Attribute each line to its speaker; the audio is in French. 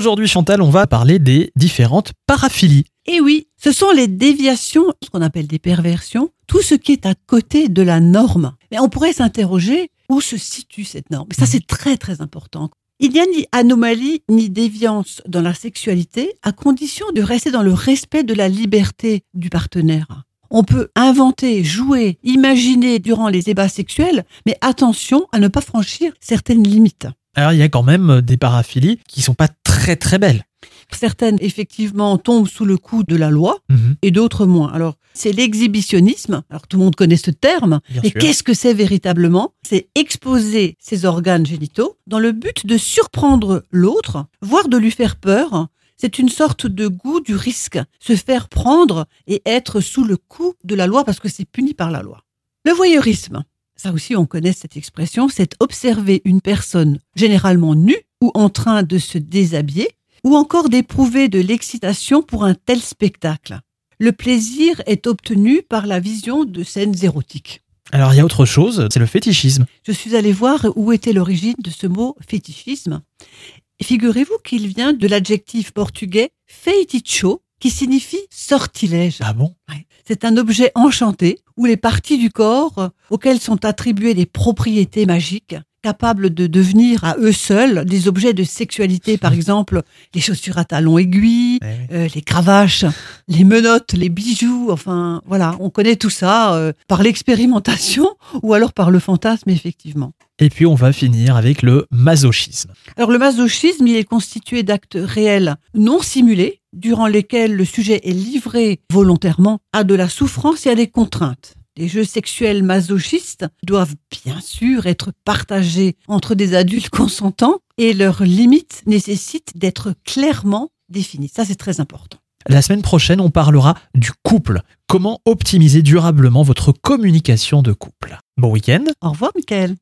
Speaker 1: Aujourd'hui, Chantal, on va parler des différentes paraphilies.
Speaker 2: Et oui, ce sont les déviations, ce qu'on appelle des perversions, tout ce qui est à côté de la norme. Mais on pourrait s'interroger où se situe cette norme? ça, c'est très très important. Il n'y a ni anomalie ni déviance dans la sexualité à condition de rester dans le respect de la liberté du partenaire. On peut inventer, jouer, imaginer durant les ébats sexuels, mais attention à ne pas franchir certaines limites.
Speaker 1: Alors il y a quand même des paraphilies qui sont pas très très belles.
Speaker 2: Certaines, effectivement, tombent sous le coup de la loi
Speaker 1: Mhm.
Speaker 2: et d'autres moins. Alors, c'est l'exhibitionnisme. Alors, tout le monde connaît ce terme.
Speaker 1: Bien
Speaker 2: Mais qu'est-ce que c'est véritablement? C'est exposer ses organes génitaux dans le but de surprendre l'autre, voire de lui faire peur. C'est une sorte de goût du risque, se faire prendre et être sous le coup de la loi parce que c'est puni par la loi. Le voyeurisme, ça aussi on connaît cette expression, c'est observer une personne généralement nue ou en train de se déshabiller ou encore d'éprouver de l'excitation pour un tel spectacle. Le plaisir est obtenu par la vision de scènes érotiques.
Speaker 1: Alors il y a autre chose, c'est le fétichisme.
Speaker 2: Je suis allée voir où était l'origine de ce mot fétichisme. Figurez-vous qu'il vient de l'adjectif portugais feitiço, qui signifie sortilège.
Speaker 1: Ah bon?
Speaker 2: Ouais. C'est un objet enchanté où les parties du corps euh, auxquelles sont attribuées des propriétés magiques, capables de devenir à eux seuls des objets de sexualité, par exemple les chaussures à talons aiguilles,
Speaker 1: Eh
Speaker 2: euh, les cravaches, les menottes, les bijoux, enfin voilà, on connaît tout ça euh, par l'expérimentation ou alors par le fantasme, effectivement.
Speaker 1: Et puis on va finir avec le masochisme.
Speaker 2: Alors le masochisme, il est constitué d'actes réels non simulés, durant lesquels le sujet est livré volontairement à de la souffrance et à des contraintes. Les jeux sexuels masochistes doivent bien sûr être partagés entre des adultes consentants et leurs limites nécessitent d'être clairement définies. Ça, c'est très important.
Speaker 1: La semaine prochaine, on parlera du couple. Comment optimiser durablement votre communication de couple? Bon week-end
Speaker 2: Au revoir, Michael.